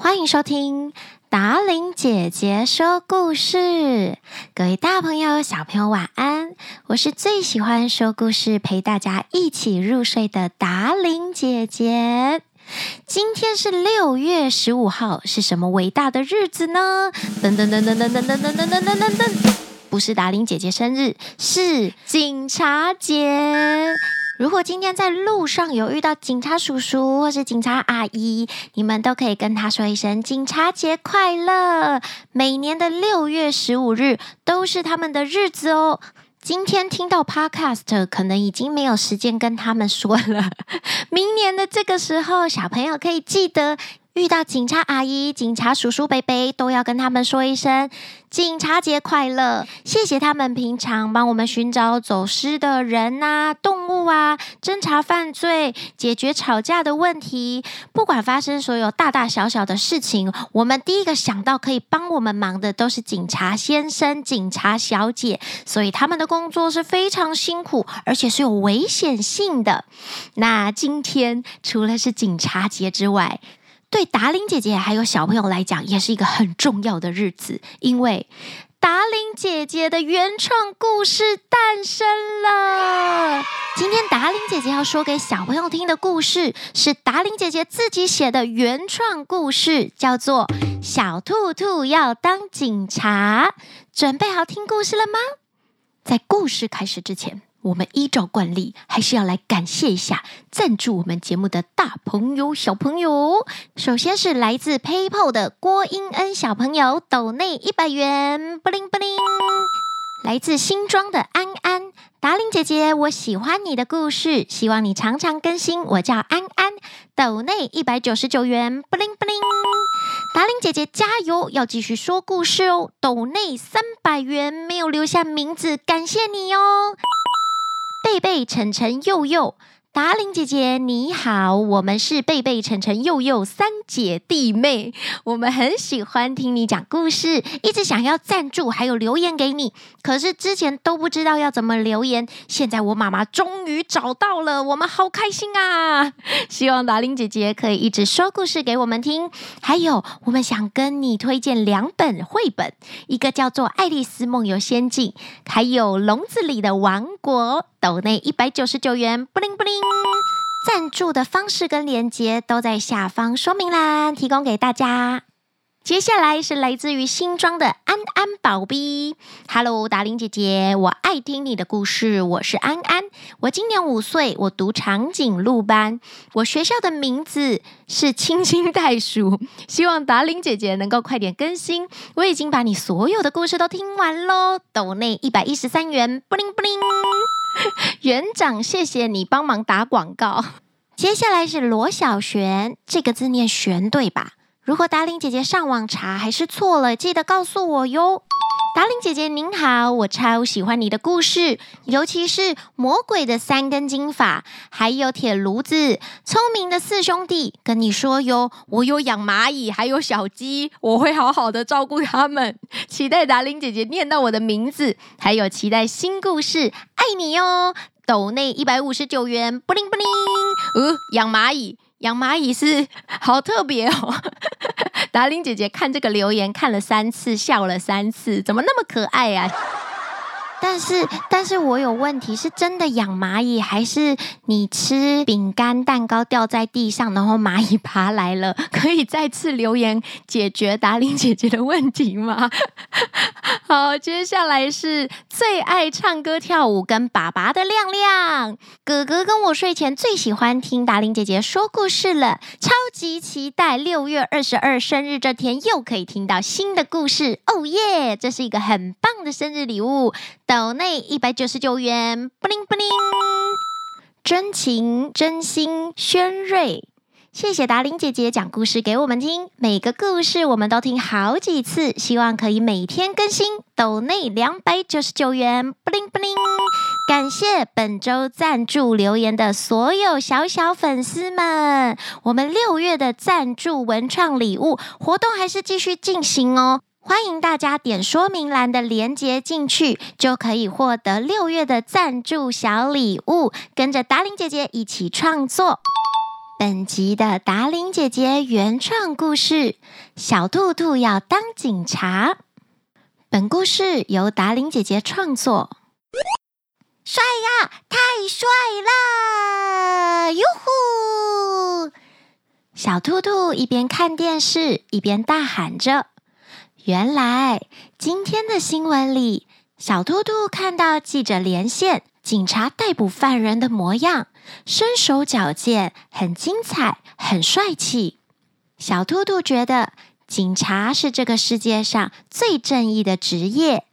欢迎收听达伶姐姐说故事，各位大朋友、小朋友晚安！我是最喜欢说故事、陪大家一起入睡的达伶姐姐。今天是六月十五号，是什么伟大的日子呢？噔噔噔噔噔噔噔噔噔噔噔噔，不是达玲姐姐生日，是警察节。如果今天在路上有遇到警察叔叔或是警察阿姨，你们都可以跟他说一声“警察节快乐”。每年的六月十五日都是他们的日子哦。今天听到 Podcast，可能已经没有时间跟他们说了。明年的这个时候，小朋友可以记得。遇到警察阿姨、警察叔叔、伯伯，都要跟他们说一声“警察节快乐”。谢谢他们平常帮我们寻找走失的人啊、动物啊，侦查犯罪、解决吵架的问题。不管发生所有大大小小的事情，我们第一个想到可以帮我们忙的都是警察先生、警察小姐。所以他们的工作是非常辛苦，而且是有危险性的。那今天除了是警察节之外，对达伶姐姐还有小朋友来讲，也是一个很重要的日子，因为达伶姐姐的原创故事诞生了。今天达伶姐姐要说给小朋友听的故事，是达伶姐姐自己写的原创故事，叫做《小兔兔要当警察》。准备好听故事了吗？在故事开始之前，我们依照惯例，还是要来感谢一下赞助我们节目的大朋友、小朋友。首先是来自 PayPal 的郭英恩小朋友，斗内一百元，布灵布灵。来自新庄的安安，达玲姐姐，我喜欢你的故事，希望你常常更新。我叫安安，斗内一百九十九元，布灵布灵。达玲姐姐加油，要继续说故事哦，斗内三百元，没有留下名字，感谢你哦。贝贝、晨晨、佑佑，达玲姐姐你好，我们是贝贝、晨晨、佑佑三姐弟妹，我们很喜欢听你讲故事，一直想要赞助，还有留言给你，可是之前都不知道要怎么留言，现在我妈妈终于找到了，我们好开心啊！希望达玲姐姐可以一直说故事给我们听，还有我们想跟你推荐两本绘本，一个叫做《爱丽丝梦游仙境》，还有《笼子里的王国》。斗内一百九十九元，布灵布灵，赞助的方式跟链接都在下方说明栏，提供给大家。接下来是来自于新庄的安安宝贝，Hello，达玲姐姐，我爱听你的故事，我是安安，我今年五岁，我读长颈鹿班，我学校的名字是清清袋鼠，希望达玲姐姐能够快点更新，我已经把你所有的故事都听完喽，斗内一百一十三元，布灵布灵，园长，谢谢你帮忙打广告。接下来是罗小璇，这个字念璇对吧？如果达玲姐姐上网查还是错了，记得告诉我哟。达伶姐姐您好，我超喜欢你的故事，尤其是魔鬼的三根金发，还有铁炉子，聪明的四兄弟。跟你说哟，我有养蚂蚁，还有小鸡，我会好好的照顾他们。期待达伶姐姐念到我的名字，还有期待新故事，爱你哟。斗内一百五十九元，布灵布灵。呃，养蚂蚁。养蚂蚁是好特别哦，达玲姐姐看这个留言看了三次，笑了三次，怎么那么可爱呀？但是，但是我有问题，是真的养蚂蚁，还是你吃饼干蛋糕掉在地上，然后蚂蚁爬来了？可以再次留言解决达伶姐姐的问题吗？好，接下来是最爱唱歌跳舞跟爸爸的亮亮哥哥，跟我睡前最喜欢听达伶姐姐说故事了，超级期待六月二十二生日这天又可以听到新的故事，哦耶！这是一个很棒的生日礼物。抖内一百九十九元，布灵布灵，真情真心轩瑞，谢谢达伶姐姐讲故事给我们听，每个故事我们都听好几次，希望可以每天更新。抖内两百九十九元，布灵布灵，感谢本周赞助留言的所有小小粉丝们，我们六月的赞助文创礼物活动还是继续进行哦。欢迎大家点说明栏的链接进去，就可以获得六月的赞助小礼物，跟着达伶姐姐一起创作。本集的达伶姐姐原创故事《小兔兔要当警察》。本故事由达伶姐姐创作。帅呀，太帅了！哟呼！小兔兔一边看电视，一边大喊着。原来今天的新闻里，小兔兔看到记者连线。警察逮捕犯人的模样，身手矫健，很精彩，很帅气。小兔兔觉得警察是这个世界上最正义的职业。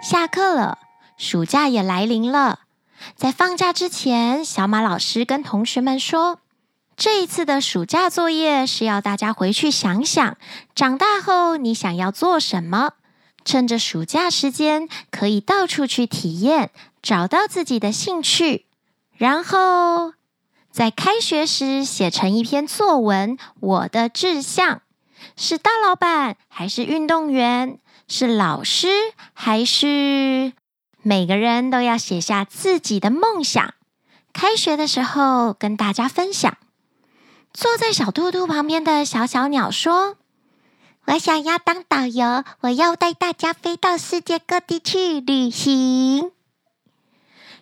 下课了，暑假也来临了。在放假之前，小马老师跟同学们说。这一次的暑假作业是要大家回去想想，长大后你想要做什么？趁着暑假时间，可以到处去体验，找到自己的兴趣，然后在开学时写成一篇作文。我的志向是大老板，还是运动员？是老师，还是……每个人都要写下自己的梦想。开学的时候跟大家分享。坐在小兔兔旁边的小小鸟说：“我想要当导游，我要带大家飞到世界各地去旅行。”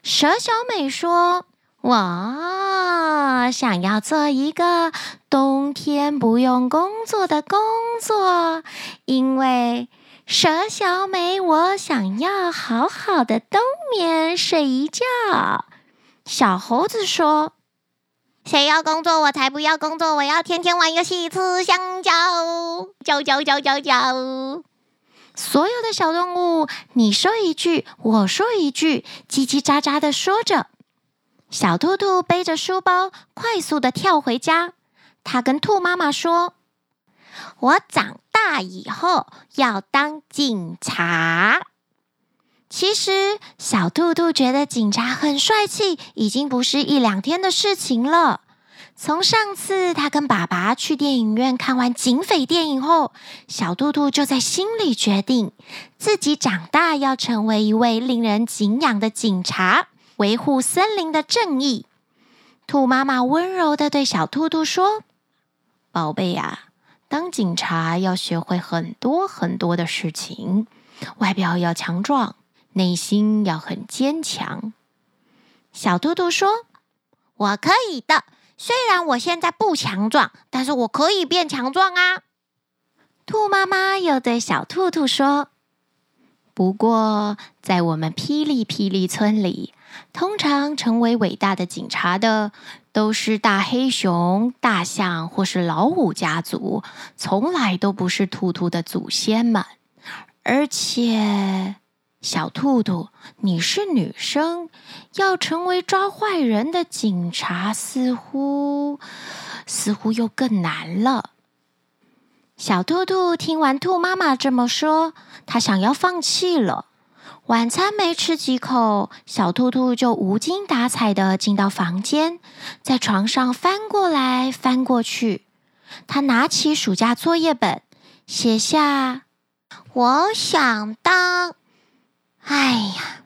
蛇小美说：“我想要做一个冬天不用工作的工作，因为蛇小美，我想要好好的冬眠睡一觉。”小猴子说。谁要工作？我才不要工作！我要天天玩游戏，吃香蕉，嚼嚼嚼嚼嚼。所有的小动物，你说一句，我说一句，叽叽喳喳的说着。小兔兔背着书包，快速的跳回家。他跟兔妈妈说：“我长大以后要当警察。”其实，小兔兔觉得警察很帅气，已经不是一两天的事情了。从上次他跟爸爸去电影院看完警匪电影后，小兔兔就在心里决定，自己长大要成为一位令人敬仰的警察，维护森林的正义。兔妈妈温柔地对小兔兔说：“宝贝呀，当警察要学会很多很多的事情，外表要强壮。”内心要很坚强。小兔兔说：“我可以的，虽然我现在不强壮，但是我可以变强壮啊。”兔妈妈又对小兔兔说：“不过，在我们霹雳霹雳村里，通常成为伟大的警察的，都是大黑熊、大象或是老虎家族，从来都不是兔兔的祖先们，而且……”小兔兔，你是女生，要成为抓坏人的警察，似乎似乎又更难了。小兔兔听完兔妈妈这么说，它想要放弃了。晚餐没吃几口，小兔兔就无精打采的进到房间，在床上翻过来翻过去。它拿起暑假作业本，写下：“我想当。”哎呀，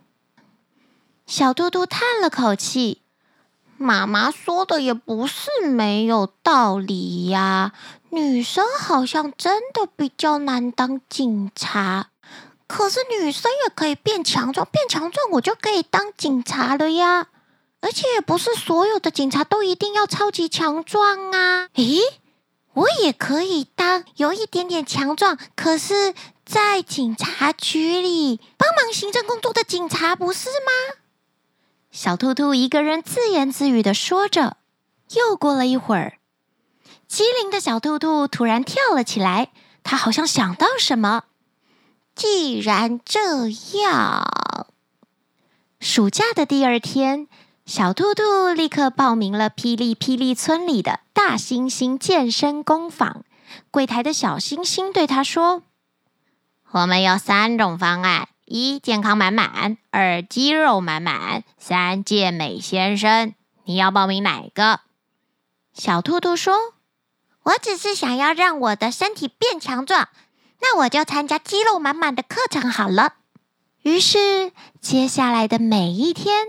小兔兔叹了口气。妈妈说的也不是没有道理呀。女生好像真的比较难当警察，可是女生也可以变强壮，变强壮我就可以当警察了呀。而且也不是所有的警察都一定要超级强壮啊。诶，我也可以当有一点点强壮，可是。在警察局里帮忙行政工作的警察，不是吗？小兔兔一个人自言自语的说着。又过了一会儿，机灵的小兔兔突然跳了起来，它好像想到什么。既然这样，暑假的第二天，小兔兔立刻报名了霹雳霹雳村里的大猩猩健身工坊。柜台的小猩猩对他说。我们有三种方案：一健康满满，二肌肉满满，三健美先生。你要报名哪个？小兔兔说：“我只是想要让我的身体变强壮，那我就参加肌肉满满的课程好了。于是，接下来的每一天，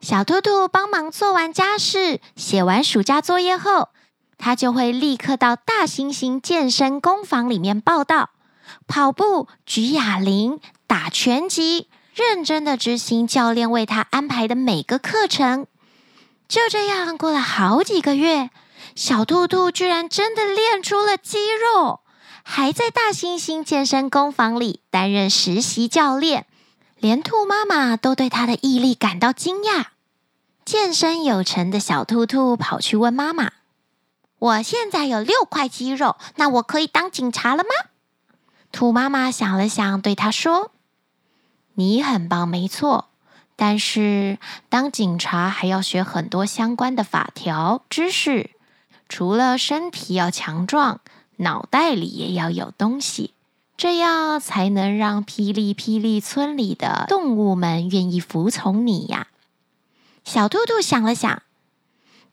小兔兔帮忙做完家事、写完暑假作业后，他就会立刻到大猩猩健身工坊里面报道，跑步、举哑铃、打拳击，认真的执行教练为他安排的每个课程。就这样过了好几个月，小兔兔居然真的练出了肌肉，还在大猩猩健身工坊里担任实习教练。连兔妈妈都对他的毅力感到惊讶。健身有成的小兔兔跑去问妈妈：“我现在有六块肌肉，那我可以当警察了吗？”兔妈妈想了想，对他说：“你很棒，没错。但是当警察还要学很多相关的法条知识，除了身体要强壮，脑袋里也要有东西。”这样才能让霹雳霹雳村里的动物们愿意服从你呀。小兔兔想了想，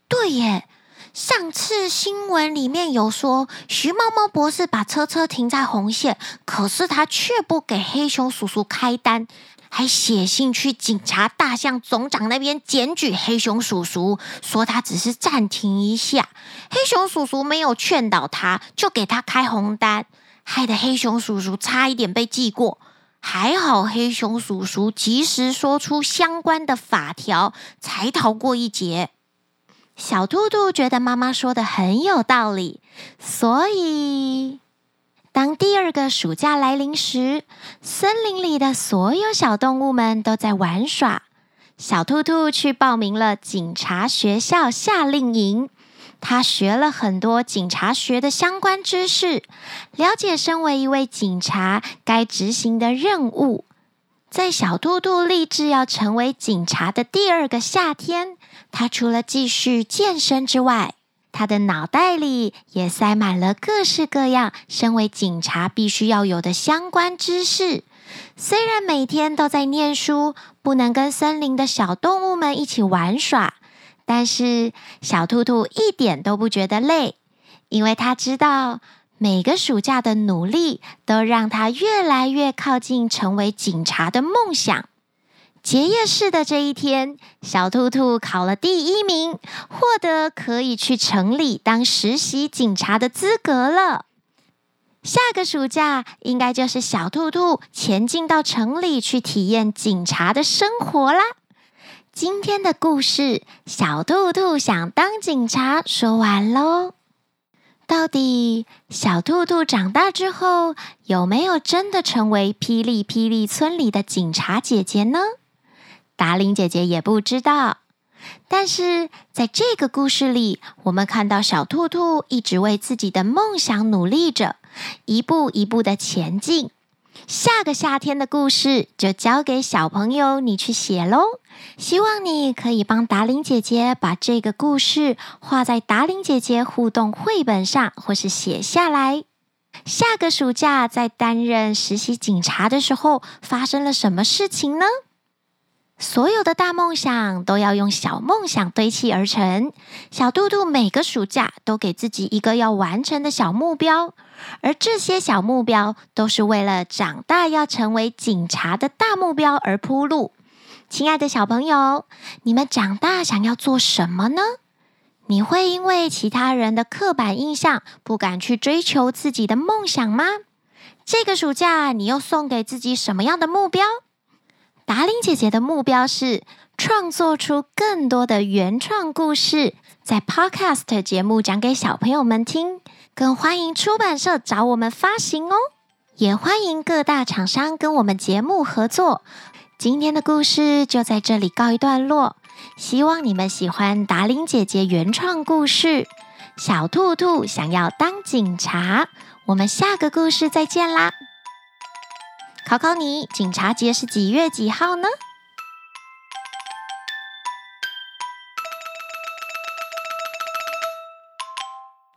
对耶，上次新闻里面有说，徐猫猫博士把车车停在红线，可是他却不给黑熊叔叔开单，还写信去警察大象总长那边检举黑熊叔叔，说他只是暂停一下，黑熊叔叔没有劝导他，就给他开红单。害得黑熊叔叔差一点被记过，还好黑熊叔叔及时说出相关的法条，才逃过一劫。小兔兔觉得妈妈说的很有道理，所以当第二个暑假来临时，森林里的所有小动物们都在玩耍。小兔兔去报名了警察学校夏令营。他学了很多警察学的相关知识，了解身为一位警察该执行的任务。在小兔兔立志要成为警察的第二个夏天，他除了继续健身之外，他的脑袋里也塞满了各式各样身为警察必须要有的相关知识。虽然每天都在念书，不能跟森林的小动物们一起玩耍。但是小兔兔一点都不觉得累，因为他知道每个暑假的努力都让他越来越靠近成为警察的梦想。结业式的这一天，小兔兔考了第一名，获得可以去城里当实习警察的资格了。下个暑假应该就是小兔兔前进到城里去体验警察的生活啦。今天的故事，小兔兔想当警察，说完喽。到底小兔兔长大之后有没有真的成为霹雳霹雳村里的警察姐姐呢？达令姐姐也不知道。但是在这个故事里，我们看到小兔兔一直为自己的梦想努力着，一步一步的前进。下个夏天的故事就交给小朋友你去写喽。希望你可以帮达琳姐姐把这个故事画在达琳姐姐互动绘本上，或是写下来。下个暑假在担任实习警察的时候，发生了什么事情呢？所有的大梦想都要用小梦想堆砌而成。小兔兔每个暑假都给自己一个要完成的小目标，而这些小目标都是为了长大要成为警察的大目标而铺路。亲爱的小朋友，你们长大想要做什么呢？你会因为其他人的刻板印象不敢去追求自己的梦想吗？这个暑假你又送给自己什么样的目标？达伶姐姐的目标是创作出更多的原创故事，在 Podcast 节目讲给小朋友们听。更欢迎出版社找我们发行哦，也欢迎各大厂商跟我们节目合作。今天的故事就在这里告一段落，希望你们喜欢达伶姐姐原创故事《小兔兔想要当警察》。我们下个故事再见啦！考考你，警察节是几月几号呢？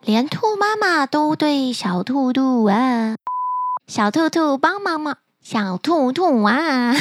连兔妈妈都对小兔兔啊，小兔兔帮妈妈，小兔兔啊。